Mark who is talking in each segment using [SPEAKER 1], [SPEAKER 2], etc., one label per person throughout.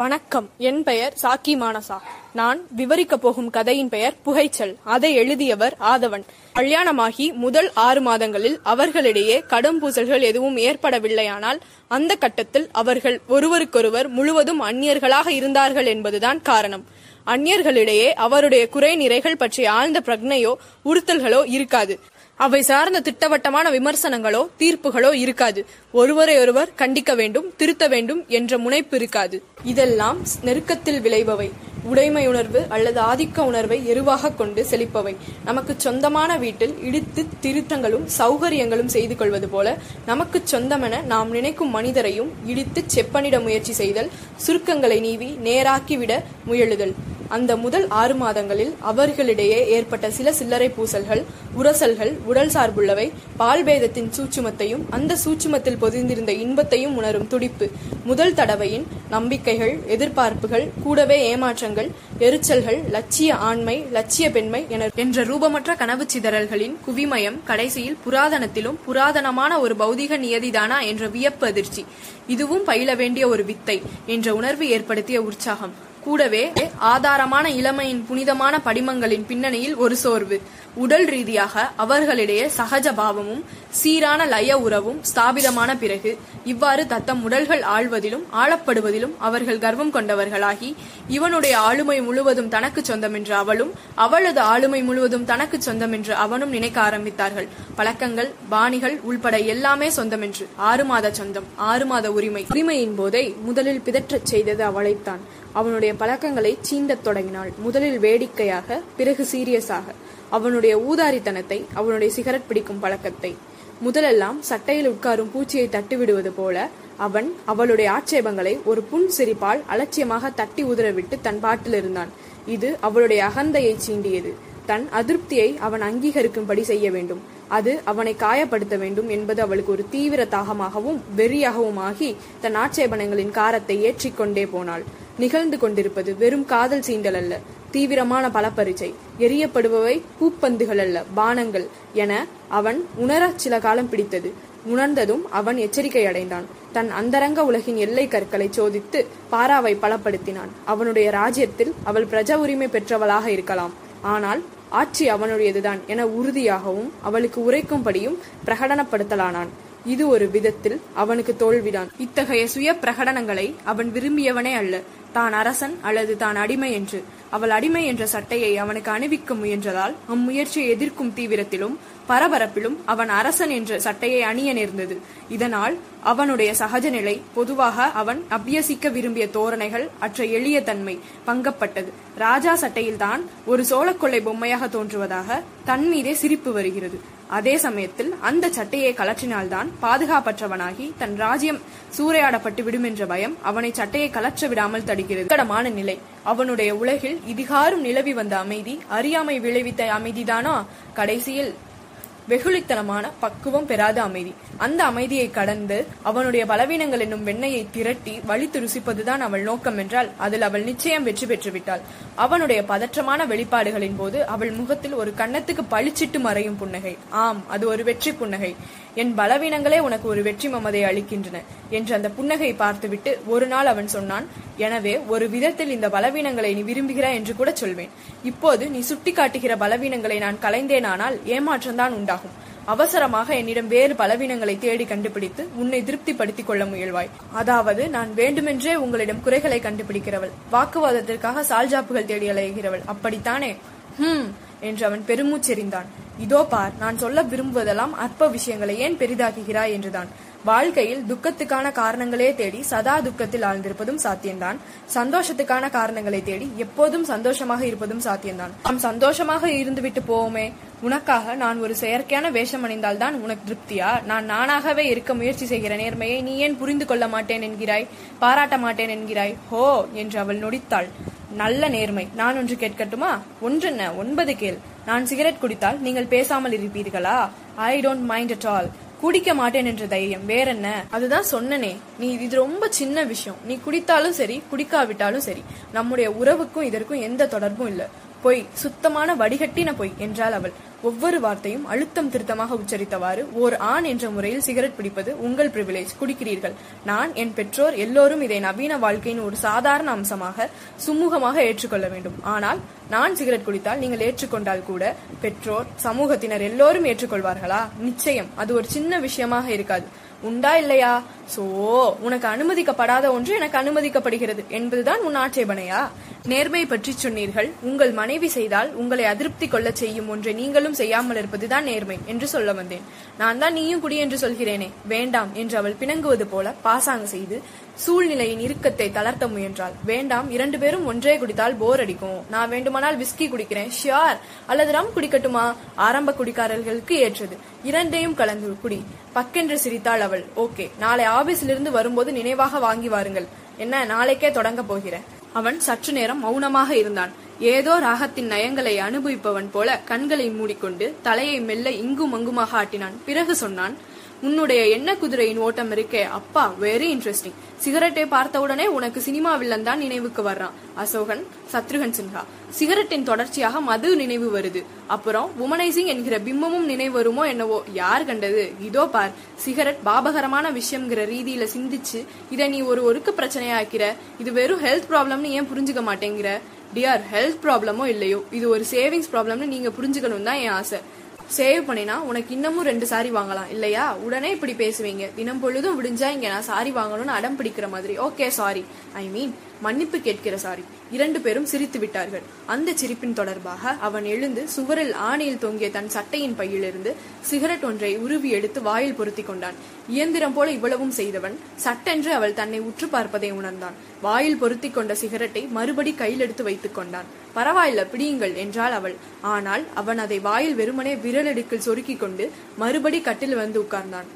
[SPEAKER 1] வணக்கம். என் பெயர் சாக்கி மானசா. நான் விவரிக்கப் போகும் கதையின் பெயர் புகைச்சல். அதை எழுதியவர் ஆதவன். கல்யாணமாகி முதல் ஆறு மாதங்களில் அவர்களிடையே கடும் பூசல்கள் எதுவும் ஏற்படவில்லையானால் அந்த கட்டத்தில் அவர்கள் ஒருவருக்கொருவர் முழுவதும் அந்நியர்களாக இருந்தார்கள் என்பதுதான் காரணம். அந்நியர்களிடையே அவருடைய குறை நிறைகள் பற்றிய ஆழ்ந்த பிரக்னையோ உறுத்தல்களோ இருக்காது. அவை சார்ந்த திட்டவட்டமான விமர்சனங்களோ தீர்ப்புகளோ இருக்காது. ஒருவரை ஒருவர் கண்டிக்க வேண்டும் திருத்த வேண்டும் என்ற முனைப்பு இருக்காது. இதெல்லாம் நெருக்கத்தில் விளைபவை. உடைமை உணர்வு அல்லது ஆதிக்க உணர்வை எருவாக கொண்டு செழிப்பவை. நமக்கு சொந்தமான வீட்டில் இடித்து திருத்தங்களும் சௌகரியங்களும் செய்து கொள்வது போல நமக்கு சொந்தமென நாம் நினைக்கும் மனிதரையும் இடித்து செப்பனிட முயற்சி செய்தல் சுருக்கங்களை நீவி நேராக்கிவிட முயலுதல். அந்த முதல் ஆறு மாதங்களில் அவர்களிடையே ஏற்பட்ட சில சில்லறை பூசல்கள் உரசல்கள் உடல் சார்புள்ளவை பால்பேதத்தின் சூட்சுமத்தையும் அந்த சூட்சுமத்தில் பொதிந்திருந்த இன்பத்தையும் உணரும் துடிப்பு முதல் தடவையின் நம்பிக்கைகள் எதிர்பார்ப்புகள் கூடவே ஏமாற்றங்கள் எரிச்சல்கள் லட்சிய ஆண்மை லட்சிய பெண்மை என என்ற ரூபமற்ற கனவு சிதறல்களின் குவிமயம் கடைசியில் புராதனத்திலும் புராதனமான ஒரு பௌதிக நியதிதானா என்ற வியப்பு அதிர்ச்சி. இதுவும் பயில வேண்டிய ஒரு வித்தை என்ற உணர்வு ஏற்படுத்திய உற்சாகம். கூடவே ஆதாரமான இளமையின் புனிதமான படிமங்களின் பின்னணியில் ஒரு சோர்வு. உடல் ரீதியாக அவர்களிடையே சகஜ பாவமும் சீரான லய உறவும் ஸ்தாபிதமான பிறகு இவ்வாறு தத்தம் உடல்கள் ஆழ்வதிலும் ஆளப்படுவதிலும் அவர்கள் கர்வம் கொண்டவர்களாகி இவனுடைய ஆளுமை முழுவதும் தனக்கு சொந்தம் என்று அவளும் அவளது ஆளுமை முழுவதும் தனக்கு சொந்தம் என்று அவனும் நினைக்க ஆரம்பித்தார்கள். பழக்கங்கள் பாணிகள் உள்பட எல்லாமே சொந்தம் என்று. ஆறு மாத சொந்தம் ஆறு மாத உரிமை. உரிமையின் போதை முதலில் பிதற்றச் செய்தது அவளைத்தான். அவனுடைய பழக்கங்களை சீண்டத் தொடங்கினாள். முதலில் வேடிக்கையாக பிறகு சீரியஸாக. அவனுடைய ஊதாரித்தனத்தை அவனுடைய சிகரெட் பிடிக்கும் பழக்கத்தை. முதலெல்லாம் சட்டையில் உட்காரும் பூச்சியை தட்டிவிடுவது போல அவன் அவளுடைய ஆட்சேபங்களை ஒரு புன் சிரிப்பால் அலட்சியமாக தட்டி உதறவிட்டு தன் பாட்டில் இருந்தான். இது அவளுடைய அகந்தையை சீண்டியது. தன் அதிருப்தியை அவன் அங்கீகரிக்கும்படி செய்ய வேண்டும். அது அவனை காயப்படுத்த வேண்டும் என்பது அவளுக்கு ஒரு தீவிர தாகமாகவும் வெறியாகவும் ஆகி தன் ஆட்சேபனங்களின் காரத்தை ஏற்றிக்கொண்டே போனாள். நிகழ்ந்து கொண்டிருப்பது வெறும் காதல் சீண்டல் அல்ல. தீவிரமான பலப்பரிச்சை எரியப்படுபவை பூப்பந்துகள் அல்ல பானங்கள் என அவன் உணர சில காலம் பிடித்தது. உணர்ந்ததும் அவன் எச்சரிக்கை அடைந்தான். தன் அந்தரங்க உலகின் எல்லை கற்களை சோதித்து பாராவை பலப்படுத்தினான். அவனுடைய ராஜ்யத்தில் அவள் பிரஜ உரிமை பெற்றவளாக இருக்கலாம். ஆனால் ஆட்சி அவனுடையதுதான் என உறுதியாகவும் அவளுக்கு உரைக்கும்படியும் பிரகடனப்படுத்தலானான். இது ஒரு விதத்தில் அவனுக்கு தோல்விதான். இத்தகைய சுய பிரகடனங்களை அவன் விரும்பியவனே அல்ல. தான் அரசன் அல்லது தான் அடிமை என்று. அவள் அடிமை என்ற சட்டையை அவனுக்கு அணிவிக்க முயன்றதால் அம்முயற்சியை எதிர்க்கும் தீவிரத்திலும் பரபரப்பிலும் அவன் அரசன் என்ற சட்டையை அணிய நேர்ந்தது. இதனால் அவனுடைய சகஜ நிலை பொதுவாக அவன் அபியசிக்க விரும்பிய தோரணைகள் அற்ற எளிய தன்மை பங்கப்பட்டது. ராஜா சட்டையில்தான் ஒரு சோழக்கொள்ளை பொம்மையாக தோன்றுவதாக தன் மீதே சிரிப்பு வருகிறது. அதே சமயத்தில் அந்த சட்டையை கலற்றினால்தான் பாதுகாப்பற்றவனாகி தன் ராஜ்யம் சூறையாடப்பட்டு விடும் என்ற பயம் அவனை சட்டையை கலற்ற விடாமல் தடுக்கிறது கடமான நிலை. அவனுடைய உலகில் இதுகாரும் நிலவி வந்த அமைதி அறியாமை விளைவித்த அமைதிதானா? கடைசியில் வெகுளித்தனமான பக்குவம் பெறாத அமைதி. அந்த அமைதியை கடந்து அவனுடைய பலவீனங்கள் என்னும் வெண்ணையை திரட்டி வலித்து ருசிப்பதுதான் அவள் நோக்கம் என்றால் அதில் அவள் நிச்சயம் வெற்றி பெற்று விட்டாள் அவனுடைய பதற்றமான வெளிப்பாடுகளின் போது அவள் முகத்தில் ஒரு கன்னத்துக்கு பளிச்சிட்டு மறையும் புன்னகை. ஆம் அது ஒரு வெற்றி புன்னகை. என் பலவீனங்களே உனக்கு ஒரு வெற்றி மமதை அளிக்கின்றன என்று அந்த புன்னகையை பார்த்துவிட்டு ஒரு நாள் அவன் சொன்னான் எனவே ஒரு விதத்தில் இந்த பலவீனங்களை நீ விரும்புகிறாய் என்று கூட சொல்வேன். இப்போது நீ சுட்டி காட்டுகிற பலவீனங்களை நான் கலைந்தேனானால் ஏமாற்றம்தான் உண்டாகும். அவசரமாக என்னிடம் வேறு பலவீனங்களை தேடி கண்டுபிடித்து உன்னை திருப்திப்படுத்திக் கொள்ள முயல்வாய். அதாவது நான் வேண்டுமென்றே உங்களிடம் குறைகளை கண்டுபிடிக்கிறவள். வாக்குவாதத்திற்காக சால்ஜாப்புகள் தேடி அலைகிறவள். அப்படித்தானே? ஹம் என்று அவன் பெருமூச்செறிந்தான். இதோ பார் நான் சொல்ல விரும்புவதெல்லாம் அற்ப விஷயங்களை ஏன் பெரிதாக்குகிறாய் என்றுதான். வாழ்க்கையில் துக்கத்துக்கான காரணங்களே தேடி சதா துக்கத்தில் ஆழ்ந்திருப்பதும் சாத்தியம்தான். சந்தோஷத்துக்கான காரணங்களை தேடி எப்போதும் சந்தோஷமாக இருப்பதும் சாத்தியம்தான். நாம் சந்தோஷமாக இருந்துவிட்டு போவோமே. உனக்காக நான் ஒரு செயற்கையான வேஷம் அணிந்தால்தான் உனக்கு திருப்தியா? நான் நானாகவே இருக்க முயற்சி செய்கிற நேர்மையை நீ ஏன் புரிந்து கொள்ள மாட்டேன் என்கிறாய்? பாராட்ட மாட்டேன் என்கிறாய்? ஹோ! என்று அவள் நொடித்தாள். நல்ல நேர்மை. நான் ஒன்று கேட்கட்டுமா? ஒன்றென்ன? ஒன்பது கேள். நான் சிகரெட் குடித்தால் நீங்கள் பேசாமல் இருப்பீர்களா? I don't mind at all குடிக்க மாட்டேன் என்ற தைரியம். வேற என்ன அதுதான் சொன்னனே. நீ இது ரொம்ப சின்ன விஷயம். நீ குடித்தாலும் சரி குடிக்காவிட்டாலும் சரி நம்முடைய உறவுக்கும் இதற்கும் எந்த தொடர்பும் இல்ல. பொய் சுத்தமான வடிகட்டின பொய் என்றாள் அவள். ஒவ்வொரு வார்த்தையும் அழுத்தம் திருத்தமாக உச்சரித்தவாறு ஓர் ஆண் என்ற முறையில் சிகரெட் பிடிப்பது உங்கள் பிரிவிலேஜ் குடிக்கிறீர்கள். நான் என் பெற்றோர் எல்லோரும் இதை நவீன வாழ்க்கையின் ஒரு சாதாரண அம்சமாக சுமூகமாக ஏற்றுக்கொள்ள வேண்டும். ஆனால் நான் சிகரெட் குடித்தால் நீங்கள் ஏற்றுக்கொண்டால் கூட பெற்றோர் சமூகத்தினர் எல்லோரும் ஏற்றுக்கொள்வார்களா? நிச்சயம் அது ஒரு சின்ன விஷயமாக இருக்காது. உண்டா இல்லையா? சோ உனக்கு அனுமதிக்கப்படாத ஒன்று எனக்கு அனுமதிக்கப்படுகிறது. என்பதுதான் உன் ஆட்சேபனையா? நேர்மை பற்றி சொன்னீர்கள். உங்கள் மனைவி செய்தால் உங்களை அதிருப்தி கொள்ள செய்யும் ஒன்றை நீங்களும் செய்யாமல் இருப்பதுதான் நேர்மை என்று சொல்ல வந்தேன். நான் தான் நீயும் குடி என்று சொல்கிறேனே. வேண்டாம் என்று அவள் பிணங்குவது போல பாசாங்க செய்து சூழ்நிலையின் இறுக்கத்தை தளர்த்த முயன்றாள். வேண்டாம் இரண்டு பேரும் ஒன்றே குடித்தால் போர் அடிக்கும். நான் வேண்டுமானால் விஸ்கி குடிக்கிறேன். ஷியார் அல்லது ரம் குடிக்கட்டுமா? ஆரம்ப குடிக்காரர்களுக்கு ஏற்றது. இரண்டையும் கலந்து குடி. பக்கென்று சிரித்தாள் அவள். ஓகே நாளை ஆபீஸிலிருந்து வரும்போது நினைவாக வாங்கி வாருங்கள். என்ன நாளைக்கே தொடங்க போகிறேன். அவன் சற்று நேரம் மௌனமாக இருந்தான். ஏதோ ராகத்தின் நயங்களை அனுபவிப்பவன் போல கண்களை மூடிக்கொண்டு தலையை மெல்ல இங்கும் அங்குமாக ஆட்டினான். பிறகு சொன்னான் உன்னுடைய எண்ண குதிரையின் ஓட்டம் இருக்கே. அப்பா வெரி இன்ட்ரெஸ்டிங் சிகரெட்டை பார்த்தவுடனே உனக்கு சினிமா வில்லன் தான் நினைவுக்கு வர்றான். அசோகன் சத்ருகன் சின்ஹா. சிகரெட்டின் தொடர்ச்சியாக மது நினைவு வருது. அப்புறம் உமனைசிங் என்கிற பிம்பமும் நினைவு வருமோ என்னவோ? யார் கண்டது? இதோ பார். சிகரெட் பாபகரமான விஷயம்ங்கிற ரீதியில சிந்திச்சு இதை நீ ஒரு ஒருக்கு பிரச்சனையாக்கிற. இது வெறும் ஹெல்த் ப்ராப்ளம்னு ஏன் புரிஞ்சுக்க மாட்டேங்கிற? டியர் ஹெல்த் ப்ராப்ளமோ இல்லையோ? இது ஒரு சேவிங்ஸ் ப்ராப்ளம்னு நீங்க புரிஞ்சுக்கணும் தான் என் ஆசை. சேவ் பண்ணினா உனக்கு இன்னமும் ரெண்டு சாரி வாங்கலாம். இல்லையா? உடனே இப்படி பேசுவீங்க. தினம் பொழுதும் விடிஞ்சா இங்க நான் சாரி வாங்கணும்னு அடம் பிடிக்கிற மாதிரி. ஓகே சாரி ஐ மீன் மன்னிப்பு கேட்கிற சாரி. இரண்டு பேரும் சிரித்து விட்டார்கள். அந்த சிரிப்பின் தொடர்பாக அவன் எழுந்து சுவரில் ஆணையில் தொங்கிய தன் சட்டையின் பையிலிருந்து சிகரெட் ஒன்றை உருவி எடுத்து வாயில் பொருத்தி கொண்டான். இயந்திரம் போல இவ்வளவும் செய்தவன் சட்டென்று அவள் தன்னை உற்று பார்ப்பதை உணர்ந்தான். வாயில் பொருத்தி கொண்ட சிகரெட்டை மறுபடி கையில் எடுத்து வைத்துக் கொண்டான். பரவாயில்ல பிடியுங்கள் என்றாள் அவள். ஆனால் அவன் அதை வாயில் வெறுமனே விரலடுக்கில் சொருக்கிக் கொண்டு மறுபடி கட்டில் வந்து உட்கார்ந்தான்.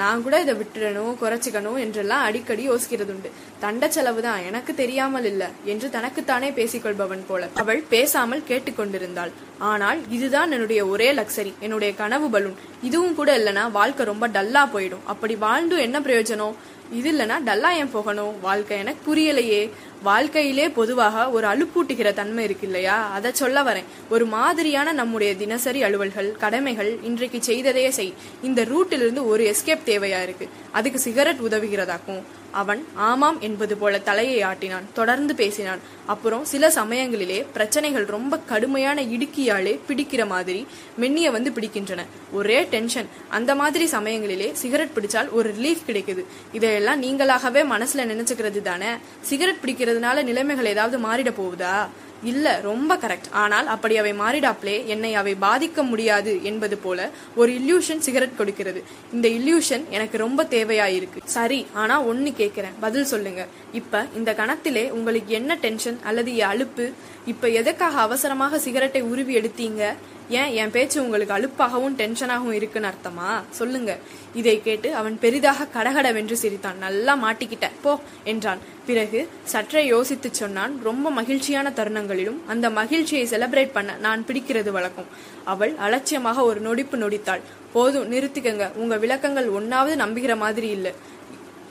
[SPEAKER 1] நான் கூட இதை விட்டுடணும் குறைச்சிக்கணும் என்றெல்லாம் அடிக்கடி யோசிக்கிறது உண்டு தண்ட செலவுதான் எனக்கு தெரியாமல் இல்லை என்று தனக்குத்தானே பேசிக்கொள்பவன் போல. அவள் பேசாமல் கேட்டுக்கொண்டிருந்தாள். ஆனால் இதுதான் என்னுடைய ஒரே லக்ஸரி என்னுடைய கனவு பலூன். இதுவும் கூட இல்லைன்னா வாழ்க்கை ரொம்ப டல்லா போயிடும். அப்படி வாழ்ந்தும் என்ன பிரயோஜனம்? இது இல்லைனா டல்லா ஏன் போகணும்? வாழ்க்கை எனக்கு புரியலையே. வாழ்க்கையிலே பொதுவாக ஒரு அலுப்பூட்டுகிற தன்மை இருக்கு இல்லையா? அதை சொல்ல வரேன். ஒரு மாதிரியான நம்முடைய தினசரி அலுவல்கள் கடமைகள் இன்றைக்கு செய்ததையே செய். இந்த ரூட்டிலிருந்து ஒரு எஸ்கேப் தேவையா இருக்கு? அதுக்கு சிகரெட் உதவுகிறதாக்கும்? அவன் ஆமாம் என்பது போல தலையை ஆட்டினான் தொடர்ந்து பேசினான். அப்புறம் சில சமயங்களிலே பிரச்சனைகள் ரொம்ப கடுமையான இடுக்கியாலே பிடிக்கிற மாதிரி மென்னிய வந்து பிடிக்கின்றன. ஒரே டென்ஷன். அந்த மாதிரி சமயங்களிலே சிகரெட் பிடிச்சால் ஒரு ரிலீஃப் கிடைக்குது. இதையெல்லாம் நீங்களாகவே மனசுல நினைச்சுக்கிறது தானே? சிகரெட் பிடிக்கிறதுனால நிலைமைகள் ஏதாவது மாறிட போகுதா? இல்ல ரொம்ப கரெக்ட் ஆனால் அப்படி அவை மாறிடாப்லே என்னை அவை பாதிக்க முடியாது என்பது போல ஒரு இல்யூஷன் சிகரெட் கொடுக்கிறது. இந்த இல்யூஷன் எனக்கு ரொம்ப தேவையாயிருக்கு. சரி ஆனா ஒன்னு கேக்குறேன். பதில் சொல்லுங்க. இப்ப இந்த கணத்திலே உங்களுக்கு என்ன டென்ஷன் அல்லது அலுப்பு? இப்ப எதுக்காக அவசரமாக சிகரெட்டை உருவி எடுத்தீங்க? ஏன்? என் பேச்சு உங்களுக்கு அலுப்பாகவும் டென்ஷனாகவும் இருக்குன்னு அர்த்தமா? சொல்லுங்க. இதை கேட்டு அவன் பெரிதாக கடகடவென்று சிரித்தான். நல்லா மாட்டிக்கிட்ட போ என்றான். பிறகு சற்றே யோசித்து சொன்னான். ரொம்ப மகிழ்ச்சியான தருணங்களிலும் அந்த மகிழ்ச்சியை செலிப்ரேட் பண்ண நான் பிடிக்கிறது வழக்கம். அவள் அலட்சியமாக ஒரு நொடிப்பு நொடித்தாள். போதும் நிறுத்திக்கங்க. உங்க விளக்கங்கள் ஒன்னாவது நம்புகிற மாதிரி இல்லை.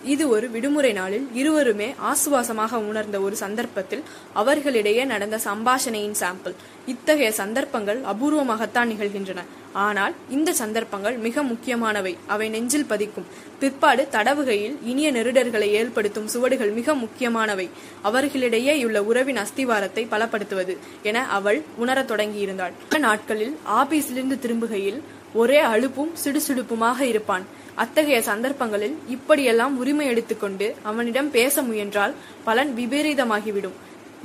[SPEAKER 1] இது ஒரு விடுமுறை நாளில் இருவருமே ஆசுவாசமாக உணர்ந்த ஒரு சந்தர்ப்பத்தில் அவர்களிடையே நடந்த சம்பாஷணையின் சாம்பிள் இத்தகைய சந்தர்ப்பங்கள் அபூர்வமாகத்தான் நிகழ்கின்றன. ஆனால் இந்த சந்தர்ப்பங்கள் மிக முக்கியமானவை. அவை நெஞ்சில் பதிக்கும். பிற்பாடு தடவுகையில் இனிய நெருடர்களை ஏற்படுத்தும் சுவடுகள் மிக முக்கியமானவை. அவர்களிடையேயுள்ள உறவின் அஸ்திவாரத்தை பலப்படுத்துவது என அவள் உணரத் தொடங்கியிருந்தாள். பல நாட்களில் ஆபீஸிலிருந்து திரும்புகையில் ஒரே அழுப்பும் சிடுசிடுப்புமாக இருப்பான். அத்தகைய சந்தர்ப்பங்களில் இப்படியெல்லாம் உரிமை எடுத்துக்கொண்டு அவனிடம் பேச முயன்றால் பலன் விபரீதமாகிவிடும்.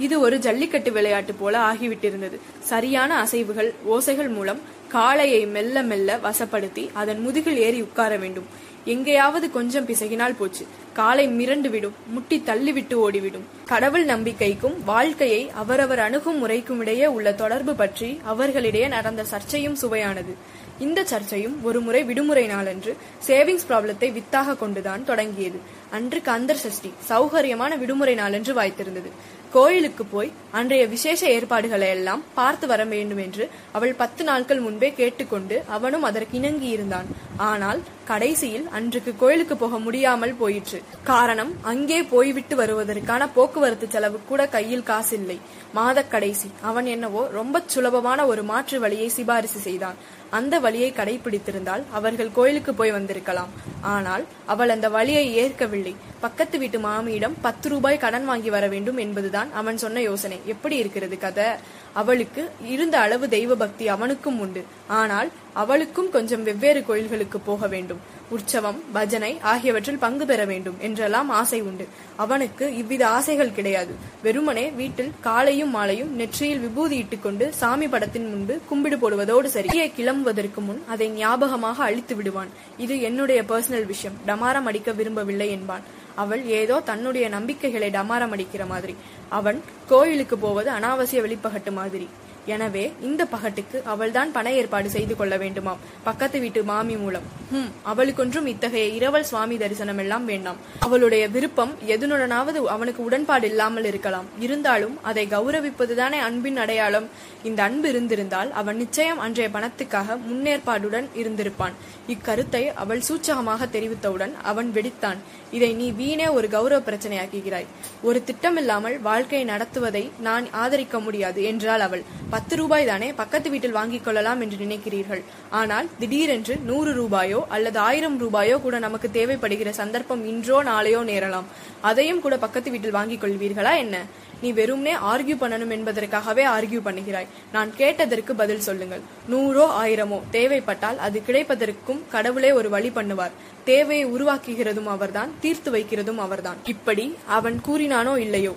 [SPEAKER 1] இது ஒரு ஜல்லிக்கட்டு விளையாட்டு போல ஆகிவிட்டிருந்தது. சரியான அசைவுகள் ஓசைகள் மூலம் காளையை மெல்ல மெல்ல வசப்படுத்தி அதன் முதுகில் ஏறி உட்கார வேண்டும். எங்கேயாவது கொஞ்சம் பிசகினால் போச்சு. காலை மிரண்டு விடும் முட்டி தள்ளிவிட்டு ஓடிவிடும். கடவுள் நம்பிக்கைக்கும் வாழ்க்கையை அவரவர் அணுகும் முறைக்கும் இடையே உள்ள தொடர்பு பற்றி அவர்களிடையே நடந்த சர்ச்சையும் சுவையானது. இந்த சர்ச்சையும் ஒரு முறை விடுமுறை நாளன்று சேவிங்ஸ் ப்ராப்ளத்தை வித்தாக கொண்டுதான் தொடங்கியது. அன்று கந்தர் சஷ்டி சௌகரியமான விடுமுறை நாளன்று வாய்த்திருந்தது. கோயிலுக்கு போய் அன்றைய விசேஷ ஏற்பாடுகளை எல்லாம் பார்த்து வர வேண்டும் என்று அவள் பத்து நாட்கள் முன்பே கேட்டுக்கொண்டு அவனும் அதற்கு இணங்கி இருந்தான் ஆனால் கடைசியில் அன்றுக்கு கோயிலுக்கு போக முடியாமல் போயிற்று. காரணம் அங்கே போய்விட்டு வருவதற்கான போக்குவரத்து செலவு கூட கையில் காசில்லை. மாத கடைசி. அவன் என்னவோ ரொம்ப சுலபமான ஒரு மாற்று வழியை சிபாரிசு செய்தான். அந்த வழியை கடைபிடித்திருந்தால் அவர்கள் கோயிலுக்கு போய் வந்திருக்கலாம். ஆனால் அவள் அந்த வழியை ஏற்கவில்லை. பக்கத்து வீட்டு மாமியிடம் பத்து ரூபாய் கடன் வாங்கி வர வேண்டும் என்பதுதான் அவன் சொன்ன யோசனை. எப்படி இருக்கிறது கதை? அவளுக்கு இருந்த அளவு தெய்வ பக்தி அவனுக்கும் உண்டு. ஆனால் அவளுக்கும் கொஞ்சம் வெவ்வேறு கோயில்களுக்கு போக வேண்டும். உற்சவம் பஜனை ஆகியவற்றில் பங்கு பெற வேண்டும் என்றெல்லாம் ஆசை உண்டு. அவனுக்கு இவ்வித ஆசைகள் கிடையாது. வெறுமனே வீட்டில் காலையும் மாலையும் நெற்றியில் விபூதி இட்டுக்கொண்டு சாமி படத்தின் முன்பு கும்பிடு போடுவதோடு சரியே கிளம்புவதற்கு முன் அதை ஞாபகமாக அழித்து விடுவான். இது என்னுடைய பர்சனல் விஷயம். டமாரம் அடிக்க விரும்பவில்லை என்பான். அவள் ஏதோ தன்னுடைய நம்பிக்கைகளை டமாரம் அடிக்கிற மாதிரி. அவன் கோயிலுக்கு போவது அனாவசிய வெளிப்பகட்டு மாதிரி. எனவே இந்த பகட்டுக்கு அவள்தான் பண ஏற்பாடு செய்து கொள்ள வேண்டுமாம். பக்கத்து வீட்டு மாமி மூலம். ஹம் அவளுக்கொன்றும் இத்தகைய இரவல் சுவாமி தரிசனம் எல்லாம் வேண்டாம். அவளுடைய விருப்பம் எதனுடனாவது அவனுக்கு உடன்பாடு இல்லாமல் இருக்கலாம். இருந்தாலும் அதை கௌரவிப்பதுதானே அன்பின் அடையாளம். இந்த அன்பு இருந்திருந்தால் அவன் நிச்சயம் அன்றைய பணத்துக்காக முன்னேற்பாடுடன் இருந்திருப்பான். இக்கருத்தை அவள் சூச்சகமாக தெரிவித்தவுடன் அவன் வெடித்தான். இதை நீ வீணே ஒரு கௌரவ பிரச்சனையாக்குகிறாய். ஒரு திட்டமில்லாமல் வாழ்க்கையை நடத்துவதை நான் ஆதரிக்க முடியாது என்றாள் அவள். பத்து ரூபாய் தானே பக்கத்து வீட்டில் வாங்கிக் கொள்ளலாம் என்று நினைக்கிறீர்கள். ஆனால் திடீரென்று நூறு ரூபாயோ அல்லது ஆயிரம் ரூபாயோ கூட நமக்கு தேவைப்படுகிற சந்தர்ப்பம் இன்றோ நாளையோ நேரலாம். அதையும் கூட பக்கத்து வீட்டில் வாங்கிக் கொள்வீர்களா என்ன? நீ வெறும்னே ஆர்கியூ பண்ணணும் என்பதற்காகவே ஆர்கியூ பண்ணுகிறாய். நான் கேட்டதற்கு பதில் சொல்லுங்கள். நூறோ ஆயிரமோ தேவைப்பட்டால் அது கிடைப்பதற்கும் கடவுளே ஒரு வழி பண்ணுவார். தேவையை உருவாக்குகிறதும் அவர்தான் தீர்த்து வைக்கிறதும் அவர்தான். இப்படி அவன் கூறினானோ இல்லையோ?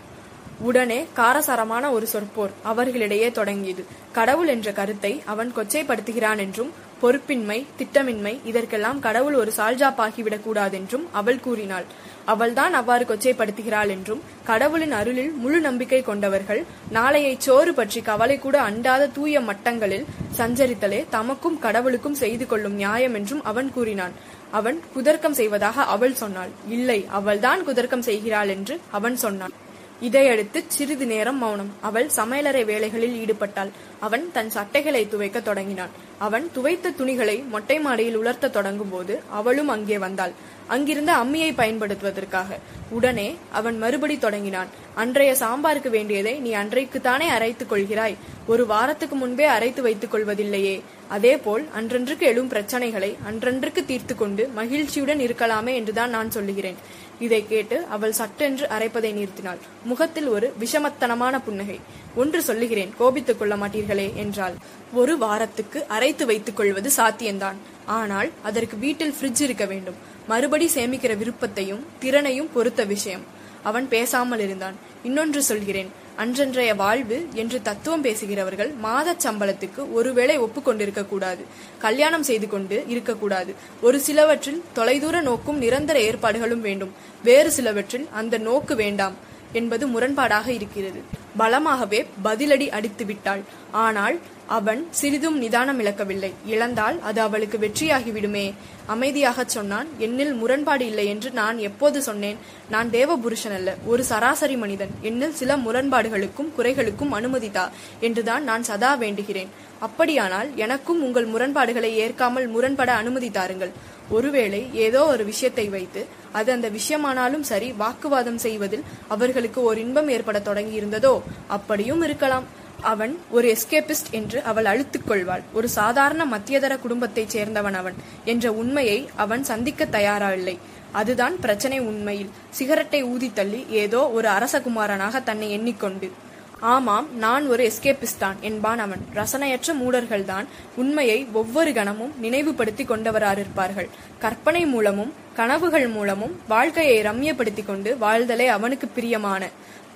[SPEAKER 1] உடனே காரசாரமான ஒரு சொற்போர் அவர்களிடையே தொடங்கியது. கடவுள் என்ற கருத்தை அவன் கொச்சைப்படுத்துகிறான் என்றும் பொறுப்பின்மை திட்டமின்மை இதற்கெல்லாம் கடவுள் ஒரு சால்ஜாப்பாகிவிடக் கூடாதென்றும் அவள் கூறினாள். அவள்தான் அவ்வாறு கொச்சைப்படுத்துகிறாள் என்றும் கடவுளின் அருளில் முழு நம்பிக்கை கொண்டவர்கள் நாளையை சோறு பற்றி கவலை கூட அண்டாத தூய மட்டங்களில் சஞ்சரித்தலே தமக்கும் கடவுளுக்கும் செய்து கொள்ளும் நியாயம் என்றும் அவன் கூறினான். அவன் குதர்க்கம் செய்வதாக அவள் சொன்னாள். இல்லை அவள்தான் குதர்க்கம் செய்கிறாள் என்று அவன் சொன்னான். இதையடுத்து சிறிது நேரம் மௌனம். அவள் சமையலறை வேலைகளில் ஈடுபட்டாள். அவன் தன் சட்டைகளை துவைக்க தொடங்கினான். அவன் துவைத்த துணிகளை மொட்டை மாடியில் உலர்த்த தொடங்கும் போது அவளும் அங்கே வந்தாள். அங்கிருந்த அம்மியை பயன்படுத்துவதற்காக. உடனே அவன் மறுபடி தொடங்கினான். அன்றைய சாம்பாருக்கு வேண்டியதை நீ அன்றைக்குத்தானே அரைத்துக் கொள்கிறாய். ஒரு வாரத்துக்கு முன்பே அரைத்து வைத்துக் கொள்வதில்லையே. அதேபோல் அன்றன்றுக்கு எழும் பிரச்சனைகளை அன்றன்றுக்கு தீர்த்து கொண்டு மகிழ்ச்சியுடன் இருக்கலாமே என்றுதான் நான் சொல்லுகிறேன். இதை கேட்டு அவள் சட்டென்று அரைப்பதை நிறுத்தினாள். முகத்தில் ஒரு விஷமத்தனமான புன்னகை. ஒன்று சொல்லுகிறேன் கோபித்துக் கொள்ள மாட்டீர்களே என்றாள். ஒரு வாரத்துக்கு அரைத்து வைத்துக் கொள்வது சாத்தியம்தான். ஆனால் அதற்கு வீட்டில் ஃப்ரிட்ஜ் இருக்க வேண்டும். மறுபடி சேமிக்கிற விருப்பத்தையும் திறனையும் பொறுத்த விஷயம். அவன் பேசாமல் இருந்தான். இன்னொன்று சொல்கிறேன். அன்றன்றைய வாழ்வு என்று தத்துவம் பேசுகிறவர்கள் மாதச் சம்பளத்துக்கு ஒருவேளை ஒப்புக்கொண்டிருக்க கூடாது கல்யாணம் செய்து கொண்டு இருக்கக்கூடாது. ஒரு சிலவற்றில் தொலைதூர நோக்கும் நிரந்தர ஏற்பாடுகளும் வேண்டும். வேறு சிலவற்றில் அந்த நோக்கு வேண்டாம் என்பது முரண்பாடாக இருக்கிறது. பலமாகவே பதிலடி அடித்து விட்டாள் ஆனால் அவன் சிறிதும் நிதானம் இழக்கவில்லை. இழந்தால் அது அவளுக்கு வெற்றியாகிவிடுமே. அமைதியாகச் சொன்னான் என்னில் முரண்பாடு இல்லை என்று நான் எப்போது சொன்னேன்? நான் தேவபுருஷன் அல்ல ஒரு சராசரி மனிதன். என்னில் சில முரண்பாடுகளுக்கும் குறைகளுக்கும் அனுமதிதா என்றுதான் நான் சதா வேண்டுகிறேன். அப்படியானால் எனக்கும் உங்கள் முரண்பாடுகளை ஏற்காமல் முரண்பட அனுமதி தாருங்கள் ஒருவேளை ஏதோ ஒரு விஷயத்தை வைத்து அது அந்த விஷயமானாலும் சரி வாக்குவாதம் செய்வதில் அவர்களுக்கு ஒரு இன்பம் ஏற்பட தொடங்கியிருந்ததோ அப்படியும் இருக்கலாம். அவன் ஒரு எஸ்கேபிஸ்ட் என்று அவள் அழுத்துக் கொள்வாள். ஒரு சாதாரண மத்தியதர குடும்பத்தைச் சேர்ந்தவன் அவன் என்ற உண்மையை அவன் சந்திக்க தயாராயில்லை அதுதான் பிரச்சனை உண்மையில். சிகரெட்டை ஊதி தள்ளி ஏதோ ஒரு அரசகுமாரனாக தன்னை எண்ணிக்கொண்டு. ஆமாம் நான் ஒரு எஸ்கேபிஸ்ட் தான் என்பான் அவன். ரசனையற்ற மூடர்கள்தான் உண்மையை ஒவ்வொரு கணமும் நினைவுபடுத்தி கொண்டவராயிருப்பார்கள் கற்பனை மூலமும் கனவுகள் மூலமும் வாழ்க்கையை ரம்யப்படுத்திக் கொண்டு வாழ்தலே அவனுக்கு பிரியமான.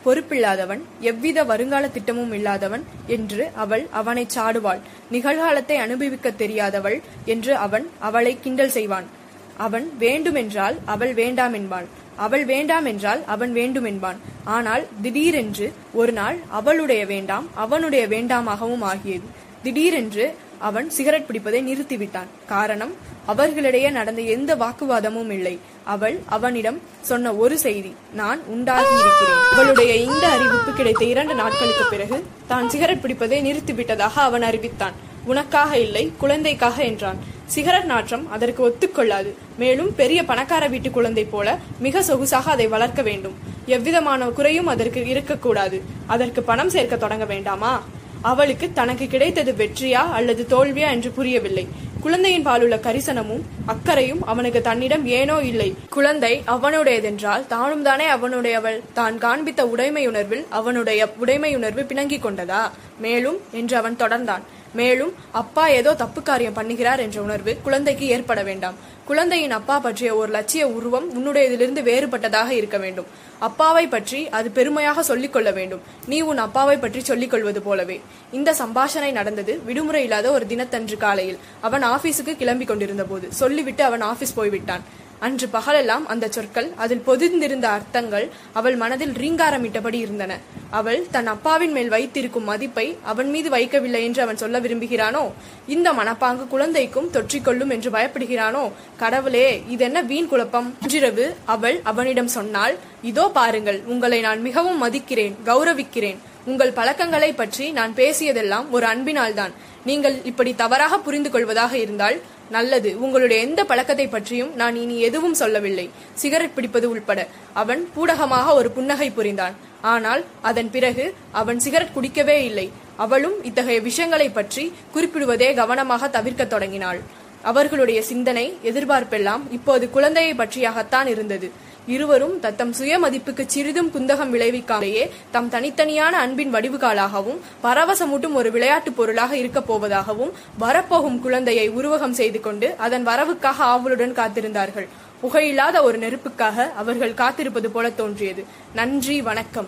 [SPEAKER 1] பொறுப்பில்லாதவன் எவ்வித வருங்கால திட்டமும் இல்லாதவன் என்று அவள் அவனை சாடுவாள். நிகழ்காலத்தை அனுபவிக்க தெரியாதவள் என்று அவன் அவளை கிண்டல் செய்வான். அவன் வேண்டுமென்றால் அவள் வேண்டாம் என்பாள் அவள் வேண்டாம் என்றால் அவன் வேண்டும் என்பான். ஆனால் திடீரென்று ஒரு நாள் அவளுடைய வேண்டாம் அவனுடைய வேண்டாமாகவும் ஆகியது. திடீரென்று அவன் சிகரெட் பிடிப்பதை நிறுத்திவிட்டான். காரணம் அவர்களிடையே நடந்த எந்த வாக்குவாதமும் இல்லை. அவள் அவனிடம் சொன்ன ஒரு செய்தி நான் உண்டாகி இருக்கிறேன். அவளுடைய இந்த அறிவிப்பு கிடைத்த இரண்டு நாட்களுக்கு பிறகு தான் சிகரெட் பிடிப்பதை நிறுத்திவிட்டதாக அவன் அறிவித்தான். உனக்காக இல்லை குழந்தைக்காக என்றான். சிகரெட் நாற்றம் அதற்கு ஒத்துக்கொள்ளாது. மேலும் பெரிய பணக்கார வீட்டு குழந்தை போல மிக சொகுசாக அதை வளர்க்க வேண்டும். எவ்விதமான குறையும் அதற்கு இருக்கக்கூடாது. அதற்கு பணம் சேர்க்க தொடங்க வேண்டாமா? அவளுக்கு தனக்கு கிடைத்தது வெற்றியா அல்லது தோல்வியா என்று புரியவில்லை. குழந்தையின் பாலுள்ள கரிசனமும் அக்கறையும் அவனுக்கு தன்னிடம் ஏனோ இல்லை. குழந்தை அவனுடையதென்றால் தானும் தானே அவனுடையவள். தான் காண்பித்த உடைமையுணர்வில் அவனுடைய உடைமையுணர்வு பிணங்கிக் கொண்டதா? மேலும் என்று அவன் தொடர்ந்தான். மேலும் அப்பா ஏதோ தப்பு காரியம் பண்ணுகிறார் என்ற உணர்வு குழந்தைக்கு ஏற்பட வேண்டாம். குழந்தையின் அப்பா பற்றிய ஒரு லட்சிய உருவம் உன்னுடையதிலிருந்து வேறுபட்டதாக இருக்க வேண்டும். அப்பாவை பற்றி அது பெருமையாக சொல்லிக் கொள்ள வேண்டும். நீ உன் அப்பாவை பற்றி சொல்லிக் கொள்வது போலவே. இந்த சம்பாஷணை நடந்தது விடுமுறை இல்லாத ஒரு தினத்தன்று காலையில். அவன் ஆபீஸுக்கு கிளம்பி கொண்டிருந்த போது சொல்லிவிட்டு அவன் ஆபீஸ் போய்விட்டான். அன்று பகலெல்லாம் அந்த சொற்கள் அதில் பொதிந்திருந்த அர்த்தங்கள் அவள் மனதில் ரீங்காரமிட்டபடி இருந்தன. அவள் தன் அப்பாவின் மேல் வைத்திருக்கும் மதிப்பை அவன் மீது வைக்கவில்லை என்று அவன் சொல்ல விரும்புகிறானோ? இந்த மனப்பாங்கு குழந்தைக்கும் தொற்றிக்கொள்ளும் என்று பயப்படுகிறானோ? கடவுளே இதென்ன வீண் குழப்பம்? இன்றிரவு அவள் அவனிடம் சொன்னாள் இதோ பாருங்கள் உங்களை நான் மிகவும் மதிக்கிறேன் கௌரவிக்கிறேன். உங்கள் பழக்கங்களை பற்றி நான் பேசியதெல்லாம் ஒரு அன்பினால்தான். நீங்கள் இப்படி தவறாக புரிந்து கொள்வதாக இருந்தால் நல்லது. உங்களுடைய எந்த பழக்கத்தை பற்றியும் நான் இனி எதுவும் சொல்லவில்லை. சிகரெட் பிடிப்பது உள்பட. அவன் பூடகமாக ஒரு புன்னகை புரிந்தான். ஆனால் அதன் பிறகு அவன் சிகரெட் குடிக்கவே இல்லை. அவளும் இத்தகைய விஷயங்களை பற்றி குறிப்பிடுவதே கவனமாக தவிர்க்க தொடங்கினாள். அவர்களுடைய சிந்தனை எதிர்பார்ப்பெல்லாம் இப்போது குழந்தையை பற்றியாகத்தான் இருந்தது. இருவரும் தத்தம் சுய மதிப்புக்கு சிறிதும் குந்தகம் விளைவிக்காமலேயே தம் தனித்தனியான அன்பின் வடிவுகாலாகவும் பரவசமூட்டும் ஒரு விளையாட்டுப் பொருளாக இருக்கப் போவதாகவும் வரப்போகும் குழந்தையை உருவகம் செய்து கொண்டு அதன் வரவுக்காக ஆவலுடன் காத்திருந்தார்கள். புகையில்லாத ஒரு நெருப்புக்காக அவர்கள் காத்திருப்பது போல தோன்றியது. நன்றி வணக்கம்.